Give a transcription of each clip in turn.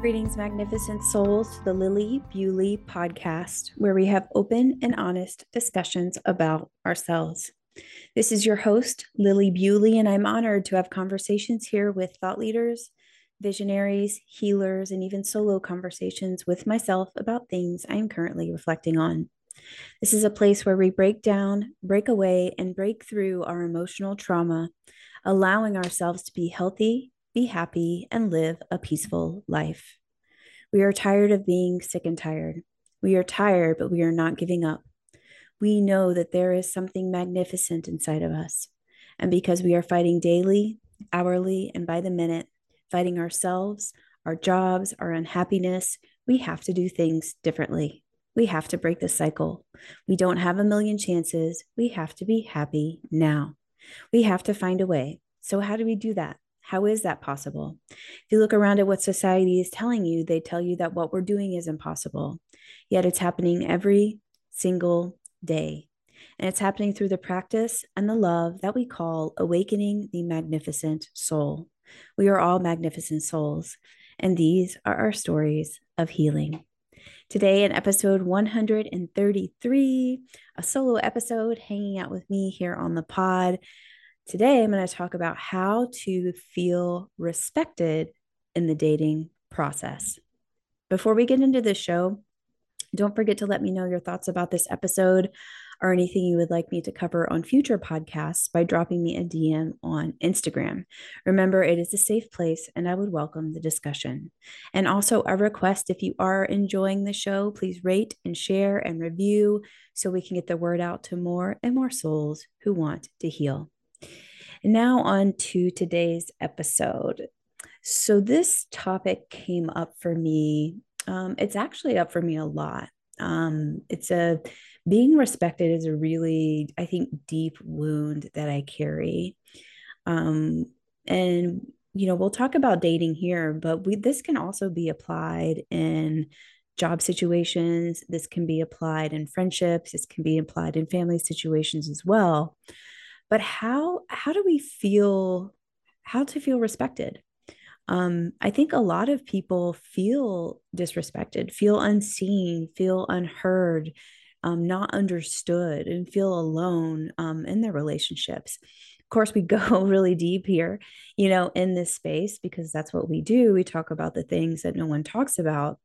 Greetings, magnificent souls, to the Lilli Bewley podcast, where we have open and honest discussions about ourselves. This is your host, Lilli Bewley, and I'm honored to have conversations here with thought leaders, visionaries, healers, and even solo conversations with myself about things I am currently reflecting on. This is a place where we break down, break away, and break through our emotional trauma, allowing ourselves to be healthy be happy, and live a peaceful life. We are tired of being sick and tired. We are tired, but we are not giving up. We know that there is something magnificent inside of us. And because we are fighting daily, hourly, and by the minute, fighting ourselves, our jobs, our unhappiness, we have to do things differently. We have to break the cycle. We don't have a million chances. We have to be happy now. We have to find a way. So, how do we do that? How is that possible? If you look around at what society is telling you, they tell you that what we're doing is impossible. Yet it's happening every single day. And it's happening through the practice and the love that we call awakening the magnificent soul. We are all magnificent souls, and these are our stories of healing. Today, in episode 133, a solo episode, hanging out with me here on the pod. Today, I'm going to talk about how to feel respected in the dating process. Before we get into this show, don't forget to let me know your thoughts about this episode or anything you would like me to cover on future podcasts by dropping me a DM on Instagram. Remember, it is a safe place and I would welcome the discussion. And also, a request if you are enjoying the show, please rate and share and review so we can get the word out to more and more souls who want to heal. Now, on to today's episode. So, this topic came up for me. Um, it's actually up for me a lot. Um, it's a being respected is a really, I think, deep wound that I carry. Um, and you know, we'll talk about dating here, but we this can also be applied in job situations. This can be applied in friendships. This can be applied in family situations as well but how how do we feel how to feel respected um, I think a lot of people feel disrespected, feel unseen, feel unheard, um, not understood, and feel alone um, in their relationships. Of course, we go really deep here, you know, in this space because that's what we do. We talk about the things that no one talks about.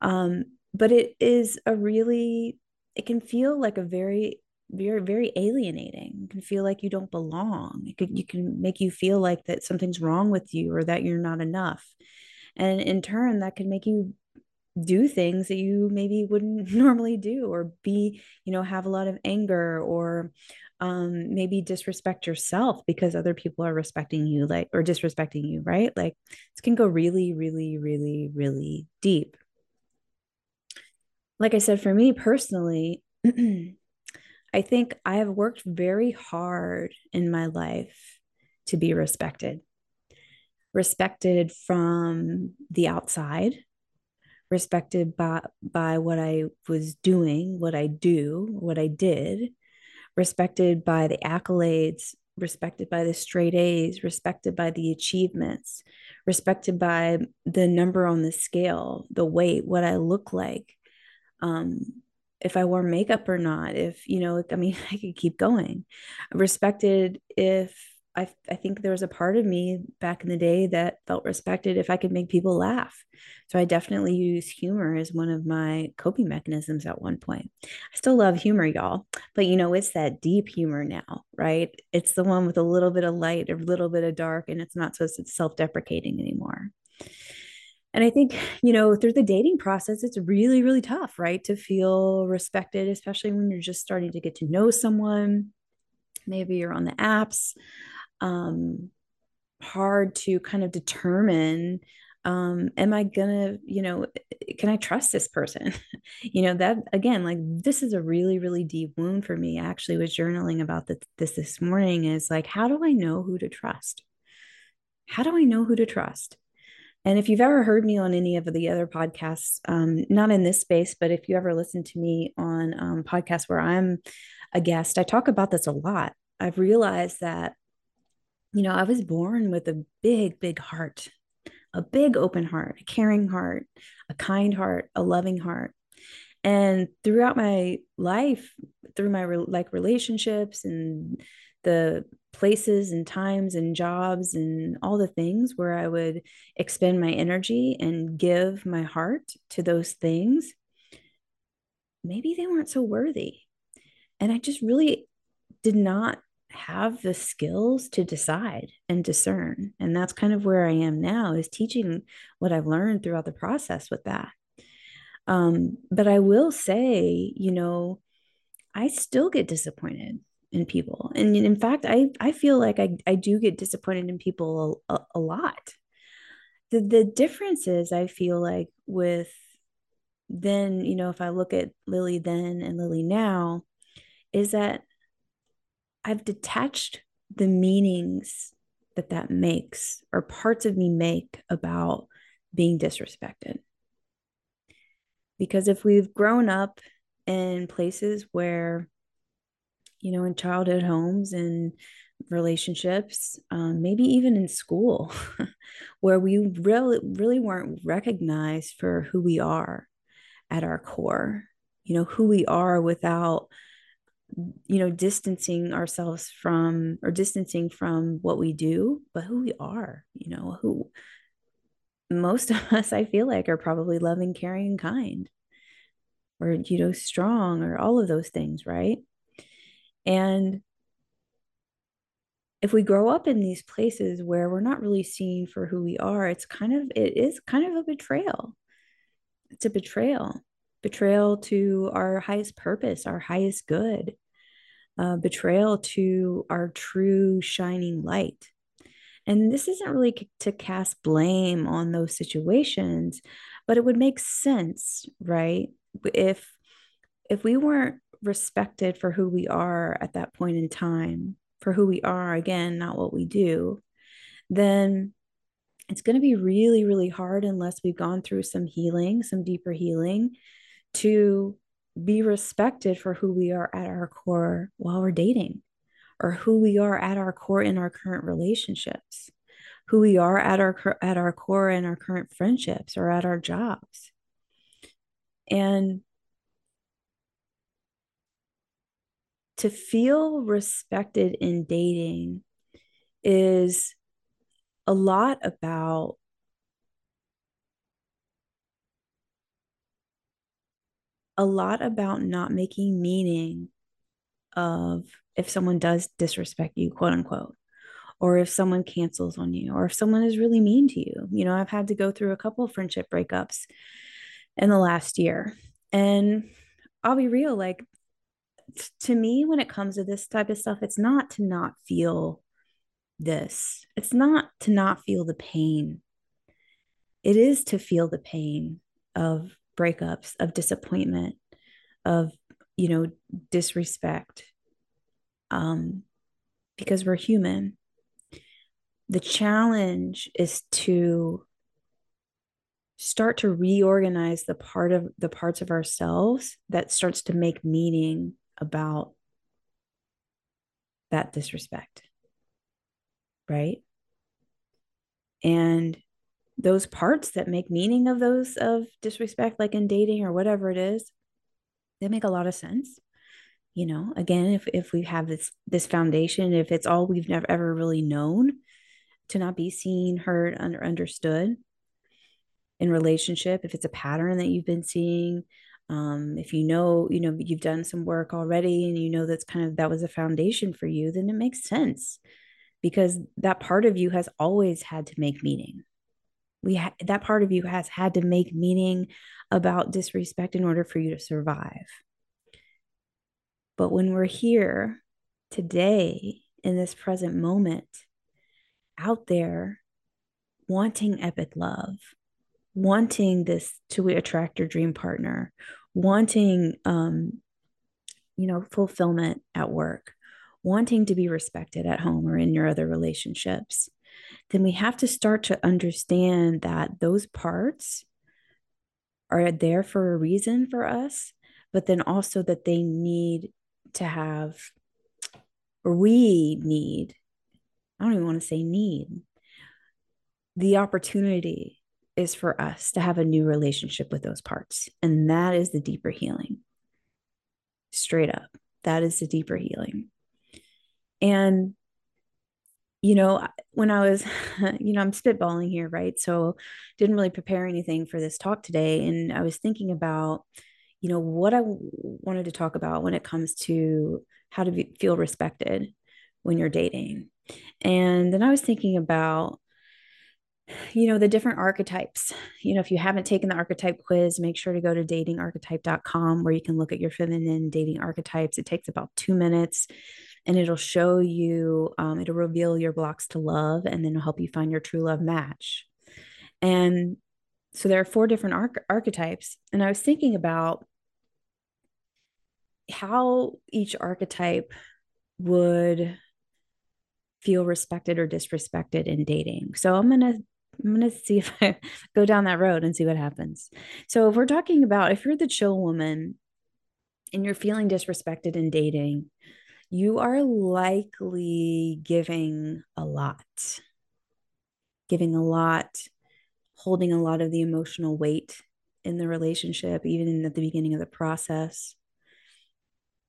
Um, but it is a really, it can feel like a very very very alienating. You can feel like you don't belong. It you can make you feel like that something's wrong with you or that you're not enough. And in turn that can make you do things that you maybe wouldn't normally do or be you know have a lot of anger or um, maybe disrespect yourself because other people are respecting you like or disrespecting you right? Like this can go really really really really deep. Like i said for me personally I think I have worked very hard in my life to be respected. Respected from the outside, respected by, by what I was doing, what I do, what I did, respected by the accolades, respected by the straight A's, respected by the achievements, respected by the number on the scale, the weight, what I look like. Um, if I wore makeup or not, if, you know, I mean, I could keep going. Respected if I, I think there was a part of me back in the day that felt respected if I could make people laugh. So I definitely use humor as one of my coping mechanisms at one point. I still love humor, y'all, but you know, it's that deep humor now, right? It's the one with a little bit of light, a little bit of dark, and it's not so self deprecating anymore. And I think, you know, through the dating process, it's really, really tough, right? To feel respected, especially when you're just starting to get to know someone. Maybe you're on the apps. Um, hard to kind of determine um am i gonna you know can i trust this person you know that again like this is a really really deep wound for me I actually was journaling about this this morning is like how do i know who to trust how do i know who to trust and if you've ever heard me on any of the other podcasts, um, not in this space, but if you ever listen to me on um, podcasts where I'm a guest, I talk about this a lot. I've realized that, you know, I was born with a big, big heart, a big open heart, a caring heart, a kind heart, a loving heart. And throughout my life, through my like relationships and the places and times and jobs and all the things where I would expend my energy and give my heart to those things, maybe they weren't so worthy. And I just really did not have the skills to decide and discern. And that's kind of where I am now is teaching what I've learned throughout the process with that. Um, but I will say, you know, I still get disappointed in people. And in fact, I, I feel like I, I do get disappointed in people a, a, lot. The, the difference is, I feel like with then, you know, if I look at Lilli then and Lilli now, is that I've detached the meanings that that makes or parts of me make about being disrespected. Because if we've grown up in places where, you know, in childhood homes and relationships, um, maybe even in school, where we really, really weren't recognized for who we are at our core, you know, who we are without you know distancing ourselves from or distancing from what we do but who we are you know who most of us i feel like are probably loving caring kind or you know strong or all of those things right and if we grow up in these places where we're not really seen for who we are it's kind of it is kind of a betrayal it's a betrayal betrayal to our highest purpose, our highest good, uh, betrayal to our true shining light. And this isn't really to cast blame on those situations, but it would make sense, right? If if we weren't respected for who we are at that point in time, for who we are, again, not what we do, then it's going to be really, really hard unless we've gone through some healing, some deeper healing, to be respected for who we are at our core while we're dating or who we are at our core in our current relationships who we are at our at our core in our current friendships or at our jobs. And to feel respected in dating is a lot about a lot about not making meaning of if someone does disrespect you, quote unquote, or if someone cancels on you, or if someone is really mean to you. You know, I've had to go through a couple of friendship breakups in the last year. And I'll be real, like to me, when it comes to this type of stuff, it's not to not feel this, it's not to not feel the pain. It is to feel the pain of breakups, of disappointment, of, you know, disrespect. Um, because we're human. The challenge is to start to reorganize the part of the parts of ourselves that starts to make meaning about that disrespect. Right? And those parts that make meaning of those of disrespect like in dating or whatever it is they make a lot of sense you know again if if we have this this foundation if it's all we've never ever really known to not be seen heard under understood in relationship if it's a pattern that you've been seeing um, if you know you know you've done some work already and you know that's kind of that was a foundation for you then it makes sense because that part of you has always had to make meaning. We ha- that part of you has had to make meaning about disrespect in order for you to survive. But when we're here today in this present moment out there wanting epic love wanting this to attract your dream partner wanting um you know fulfillment at work wanting to be respected at home or in your other relationships then we have to start to understand that those parts are there for a reason for us, but then also that they need to have, or we need, I don't even want to say need, the opportunity is for us to have a new relationship with those parts. And that is the deeper healing. Straight up, that is the deeper healing. And, you know, when I was, you know, I'm spitballing here, right? So didn't really prepare anything for this talk today. And I was thinking about, you know, what I wanted to talk about when it comes to how to be, feel respected when you're dating. And then I was thinking about you know the different archetypes. You know if you haven't taken the archetype quiz make sure to go to datingarchetype.com where you can look at your feminine dating archetypes. It takes about two minutes and it'll show you um, it'll reveal your blocks to love and then it'll help you find your true love match. And so there are four different arch- archetypes and i was thinking about how each archetype would feel respected or disrespected in dating. So I'm going to I'm going to see if I go down that road and see what happens. So, if we're talking about if you're the chill woman and you're feeling disrespected in dating, you are likely giving a lot, giving a lot, holding a lot of the emotional weight in the relationship, even at the beginning of the process.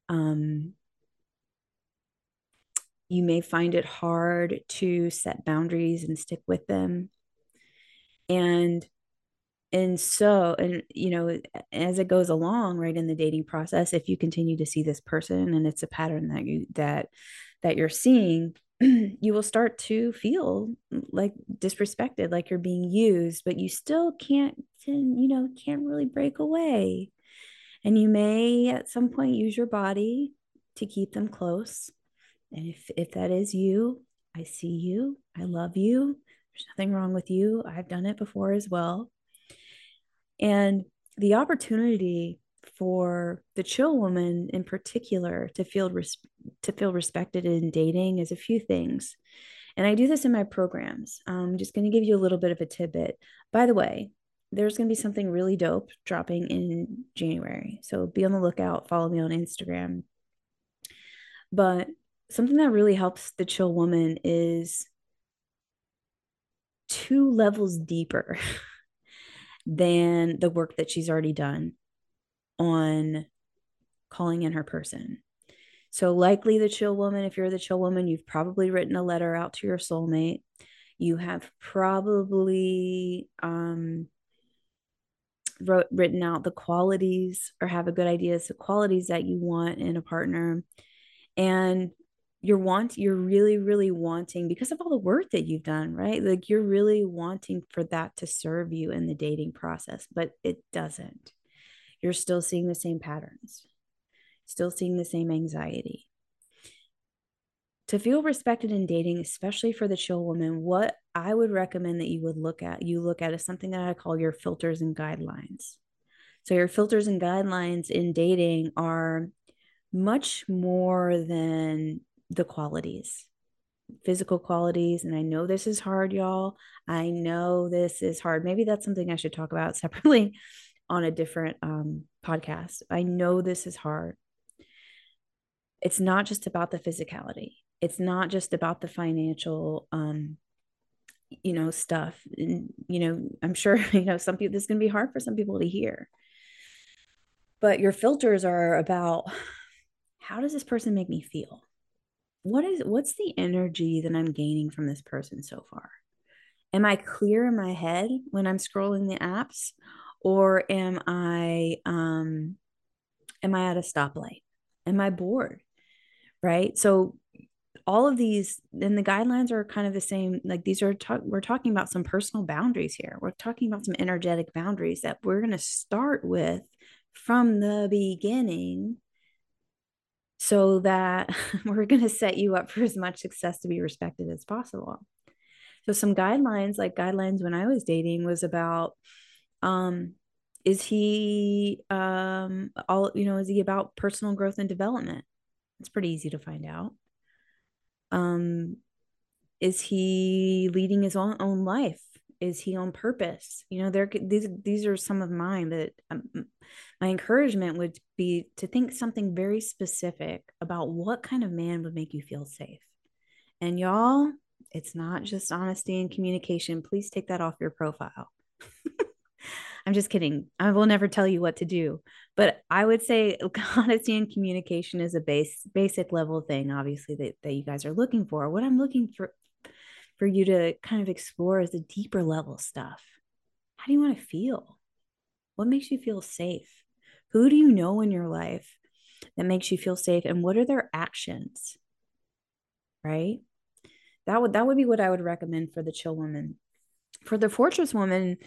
Um, you may find it hard to set boundaries and stick with them and and so and you know as it goes along right in the dating process if you continue to see this person and it's a pattern that you that that you're seeing you will start to feel mm, like disrespected like you're being used but you still can't you know can't really break away. And you may at some point use your body to keep them close. And if if that is you i see you i love you there's nothing wrong with you. I've done it before as well. And the opportunity for the chill woman in particular to feel res- to feel respected in dating is a few things. And I do this in my programs. Um, I'm just going to give you a little bit of a tidbit. By the way, there's going to be something really dope dropping in January. So be on the lookout, follow me on Instagram. But something that really helps the chill woman is two levels deeper than the work that she's already done on calling in her person. So, likely the chill woman, if you're the chill woman, you've probably written a letter out to your soulmate. You have probably um, wrote, written out the qualities or have a good idea of the qualities that you want in a partner. And you're want you're really really wanting because of all the work that you've done right? Like you're really wanting for that to serve you in the dating process but it doesn't. You're still seeing the same patterns still seeing the same anxiety. To feel respected in dating especially for the chill woman what i would recommend that you would look at you look at is something that i call your filters and guidelines. So your filters and guidelines in dating are much more than the qualities, physical qualities. And I know this is hard, y'all. I know this is hard. Maybe that's something I should talk about separately on a different um, podcast. I know this is hard. It's not just about the physicality. It's not just about the financial, um, you know, stuff. And, you know, I'm sure, you know, some people, this is going to be hard for some people to hear. But your filters are about how does this person make me feel? What is what's the energy that I'm gaining from this person so far? Am I clear in my head when I'm scrolling the apps or am I um am I at a stoplight? Am I bored? Right? So all of these and the guidelines are kind of the same like these are we're talking about some personal boundaries here we're talking about some energetic boundaries that we're going to start with from the beginning so that we're going to set you up for as much success to be respected as possible. So some guidelines like guidelines when I was dating was about um is he um all you know is he about personal growth and development? It's pretty easy to find out. Um is he leading his own own life? Is he on purpose you know there these these are some of mine but um, my encouragement would be to think something very specific about what kind of man would make you feel safe and y'all It's not just honesty and communication. Please take that off your profile. I'm just kidding. I will never tell you what to do. But I would say honesty and communication is a base basic level thing, obviously, that, that you guys are looking for. What I'm looking for for you to kind of explore is the deeper level stuff. How do you want to feel? What makes you feel safe? Who do you know in your life that makes you feel safe? And what are their actions? Right? That would that would be what I would recommend for the chill woman. For the fortress woman,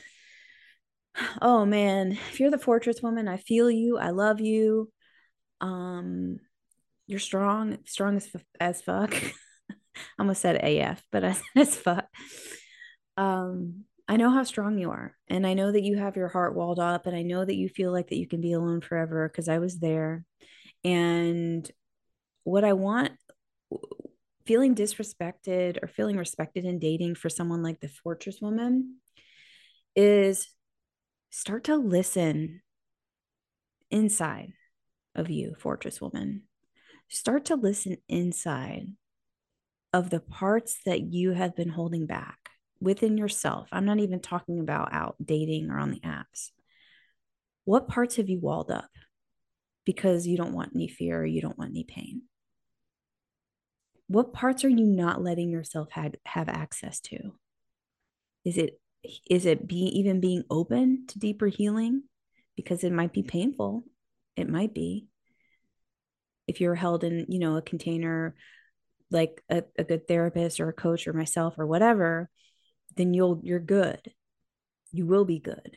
oh man, if you're the fortress woman, I feel you. I love you. Um, you're strong, strong as, as fuck. Almost said AF, but I said as fuck. Um, I know how strong you are, and I know that you have your heart walled up, and I know that you feel like that you can be alone forever because I was there. And what I want feeling disrespected or feeling respected in dating for someone like the fortress woman is start to listen inside of you, fortress woman. Start to listen inside of the parts that you have been holding back within yourself. I'm not even talking about out dating or on the apps. What parts have you walled up because you don't want any fear or you don't want any pain? What parts are you not letting yourself have, have access to? Is it is it be even being open to deeper healing because it might be painful it might be if you're held in you know a container like a, a good therapist or a coach or myself or whatever then you'll you're good. You will be good.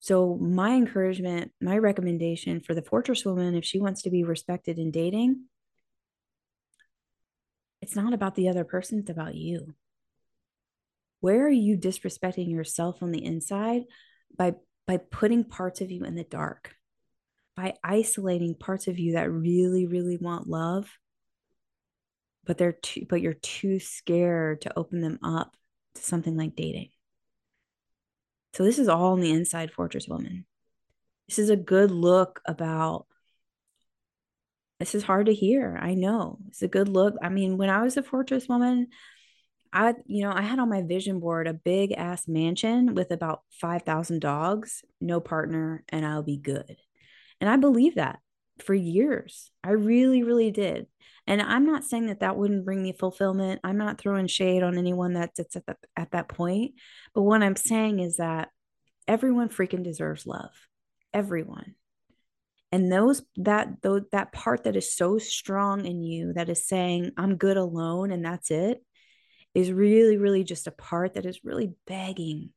So my encouragement my recommendation for the fortress woman if she wants to be respected in dating it's not about the other person it's about you. Where are you disrespecting yourself on the inside by by putting parts of you in the dark by isolating parts of you that really really want love but they're too but you're too scared to open them up to something like dating. So this is all in the inside fortress woman. This is a good look about this is hard to hear i know. It's a good look. I mean when i was a fortress woman I, you know, I had on my vision board a big ass mansion with about 5,000 dogs, no partner, and I'll be good. And I believe that for years. I really, really did. And I'm not saying that that wouldn't bring me fulfillment. I'm not throwing shade on anyone that's at, the, at that point. But what I'm saying is that everyone freaking deserves love. Everyone. And those that though that part that is so strong in you that is saying I'm good alone and that's it is really, really just a part that is really begging,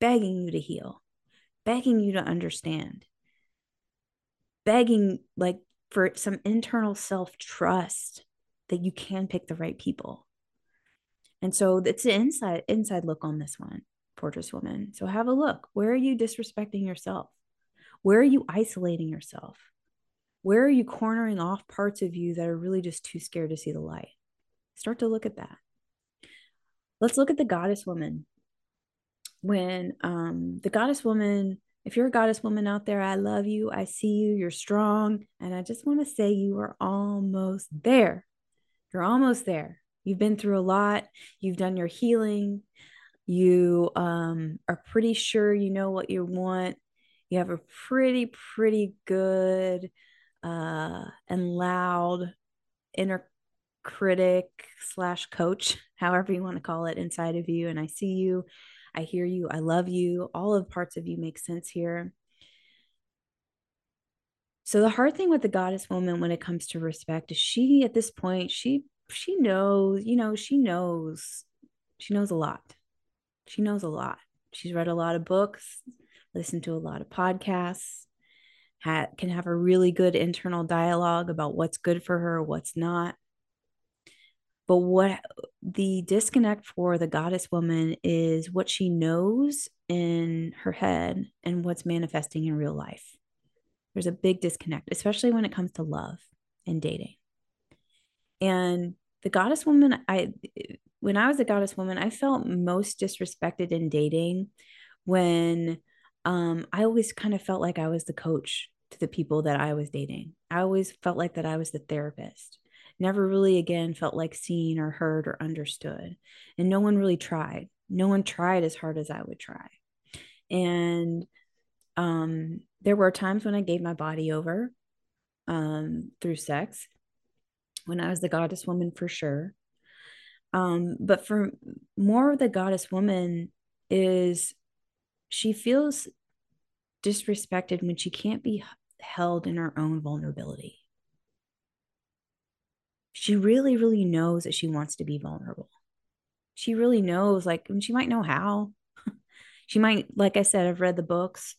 begging you to heal, begging you to understand, begging like for some internal self trust that you can pick the right people. And so it's an inside inside look on this one, Fortress Woman. So have a look. Where are you disrespecting yourself? Where are you isolating yourself? Where are you cornering off parts of you that are really just too scared to see the light? Start to look at that let's look at the goddess woman. When um, the goddess woman, if you're a goddess woman out there, I love you. I see you. You're strong. And I just want to say you are almost there. You're almost there. You've been through a lot. You've done your healing. You um, are pretty sure you know what you want. You have a pretty, pretty good uh, and loud inner critic slash coach, however you want to call it, inside of you. And I see you, I hear you, I love you. All of parts of you make sense here. So the hard thing with the goddess woman when it comes to respect is she at this point, she she knows, you know, she knows, she knows a lot. She knows a lot. She's read a lot of books, listened to a lot of podcasts, had, can have a really good internal dialogue about what's good for her, what's not. But what the disconnect for the goddess woman is what she knows in her head and what's manifesting in real life. There's a big disconnect, especially when it comes to love and dating. And the goddess woman, I when I was a goddess woman, I felt most disrespected in dating when um, I always kind of felt like I was the coach to the people that I was dating. I always felt like that I was the therapist never really again felt like seen or heard or understood. And no one really tried. No one tried as hard as I would try. And um, there were times when I gave my body over um, through sex, when I was the goddess woman for sure. Um, but for more of the goddess woman is she feels disrespected when she can't be held in her own vulnerability. She really, really knows that she wants to be vulnerable. She really knows, like, and she might know how. she might, like I said, I've read the books,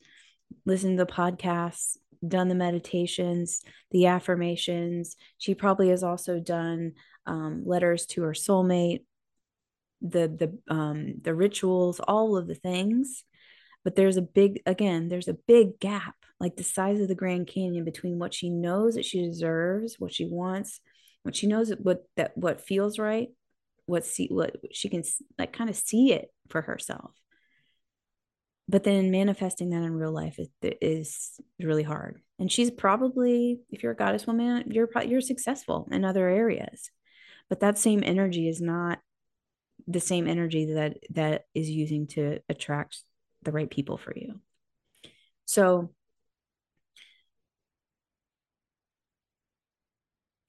listened to the podcasts, done the meditations, the affirmations. She probably has also done um, letters to her soulmate, the the um, the rituals, all of the things. But there's a big, again, there's a big gap, like the size of the Grand Canyon, between what she knows that she deserves, what she wants, what she knows what that what feels right, what see what she can like kind of see it for herself. But then manifesting that in real life is, is really hard. And she's probably if you're a goddess woman you're you're successful in other areas. But that same energy is not the same energy that that is using to attract the right people for you. So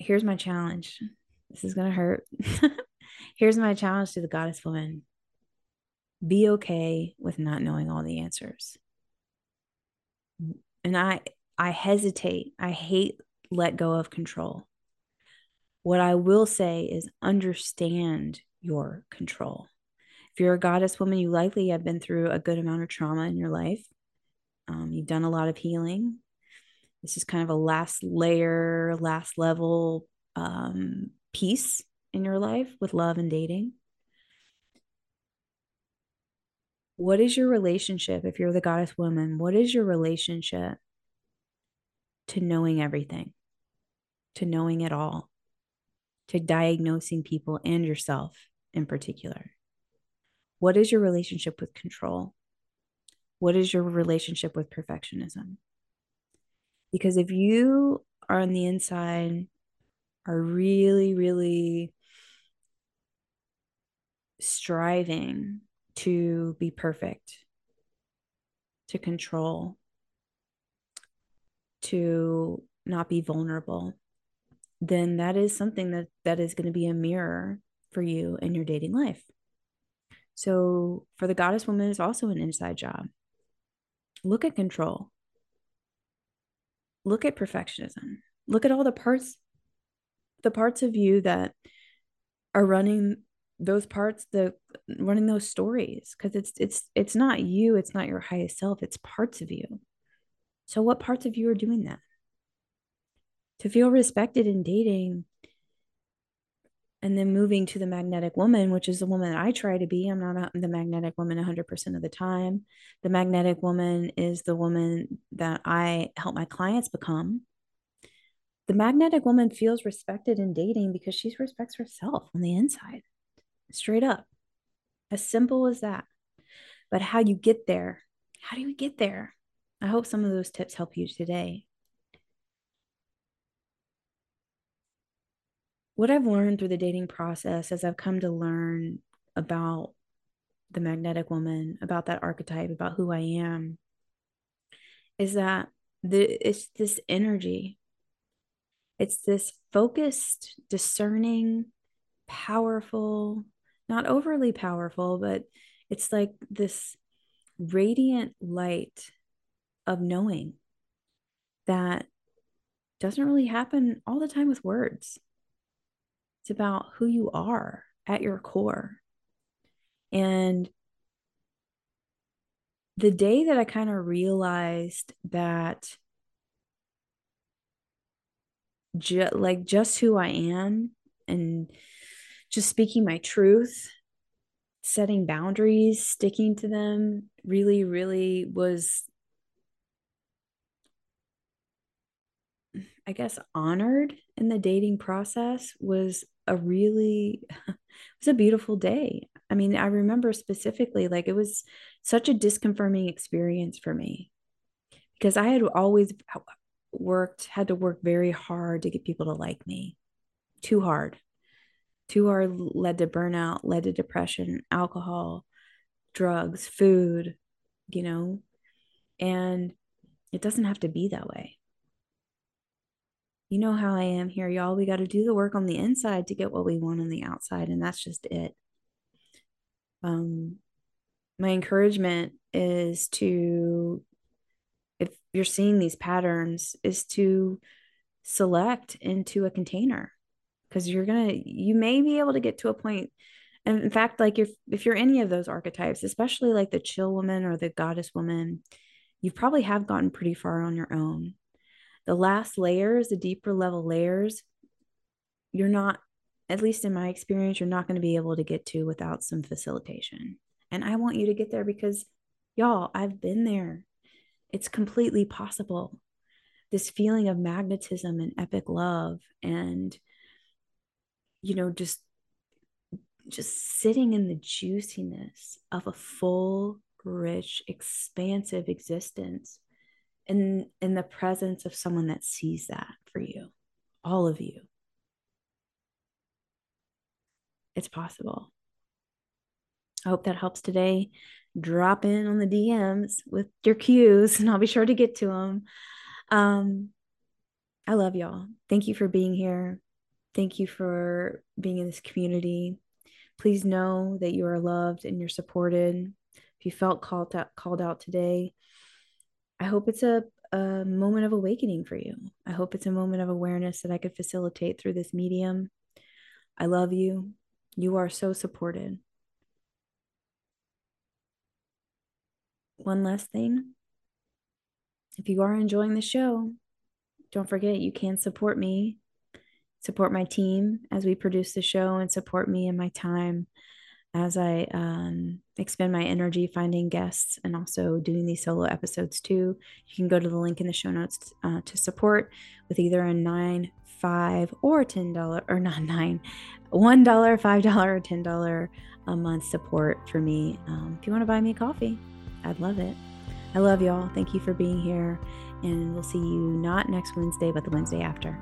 here's my challenge this is going to hurt here's my challenge to the goddess woman be okay with not knowing all the answers. And I I hesitate. I hate let go of control. What I will say is understand your control. If you're a goddess woman, you likely have been through a good amount of trauma in your life. Um, you've done a lot of healing. This is kind of a last layer, last level um, piece in your life with love and dating. what is your relationship if you're the goddess woman what is your relationship to knowing everything to knowing it all to diagnosing people and yourself in particular? What is your relationship with control? What is your relationship with perfectionism because if you are on the inside are really really striving to be perfect, to control, to not be vulnerable, then that is something that that is going to be a mirror for you in your dating life. So for the goddess woman, it's also an inside job. Look at control. Look at perfectionism. Look at all the parts, the parts of you that are running those parts the running those stories because it's it's it's not you it's not your highest self it's parts of you so what parts of you are doing that to feel respected in dating and then moving to the magnetic woman which is the woman that i try to be i'm not the magnetic woman 100% of the time the magnetic woman is the woman that i help my clients become the magnetic woman feels respected in dating because she respects herself on the inside straight up. As simple as that. But how you get there, how do you get there? I hope some of those tips help you today. What I've learned through the dating process as I've come to learn about the magnetic woman, about that archetype, about who I am, is that the it's this energy. It's this focused, discerning, powerful, not overly powerful, but it's like this radiant light of knowing that doesn't really happen all the time with words. It's about who you are at your core. And the day that I kind of realized that ju- like just who I am and just speaking my truth, setting boundaries, sticking to them really, really was, I guess, honored in the dating process was a really, it was a beautiful day. I mean, I remember specifically, like, it was such a disconfirming experience for me because I had always worked, had to work very hard to get people to like me too hard. Too hard led to burnout, led to depression, alcohol, drugs, food, you know, and it doesn't have to be that way. You know how I am here, y'all. We got to do the work on the inside to get what we want on the outside, and that's just it. Um, my encouragement is to, if you're seeing these patterns, is to select into a container because you're gonna, you may be able to get to a point and in fact like if if you're any of those archetypes especially like the chill woman or the goddess woman you probably have gotten pretty far on your own. The last layers, the deeper level layers, you're not, at least in my experience, you're not going to be able to get to without some facilitation. And I want you to get there because, y'all, I've been there. It's completely possible. This feeling of magnetism and epic love and, you know, just just sitting in the juiciness of a full rich, expansive existence in in the presence of someone that sees that for you, all of you. It's possible. I hope that helps today. Drop in on the DMs with your cues, and I'll be sure to get to them. Um, I love y'all. Thank you for being here. Thank you for being in this community. Please know that you are loved and you're supported if you felt called out, called out today, I hope it's a, a moment of awakening for you. I hope it's a moment of awareness that I could facilitate through this medium. I love you. You are so supported. One last thing. If you are enjoying the show, don't forget you can support me, support my team as we produce the show, and support me in my time as I um, expend my energy finding guests and also doing these solo episodes too. You can go to the link in the show notes uh, to support with either a nine, five, or ten dollar or not nine, one dollar, five dollar, or ten dollar a month support for me. Um, if you want to buy me a coffee, I'd love it. I love y'all. Thank you for being here, and we'll see you not next Wednesday, but the Wednesday after.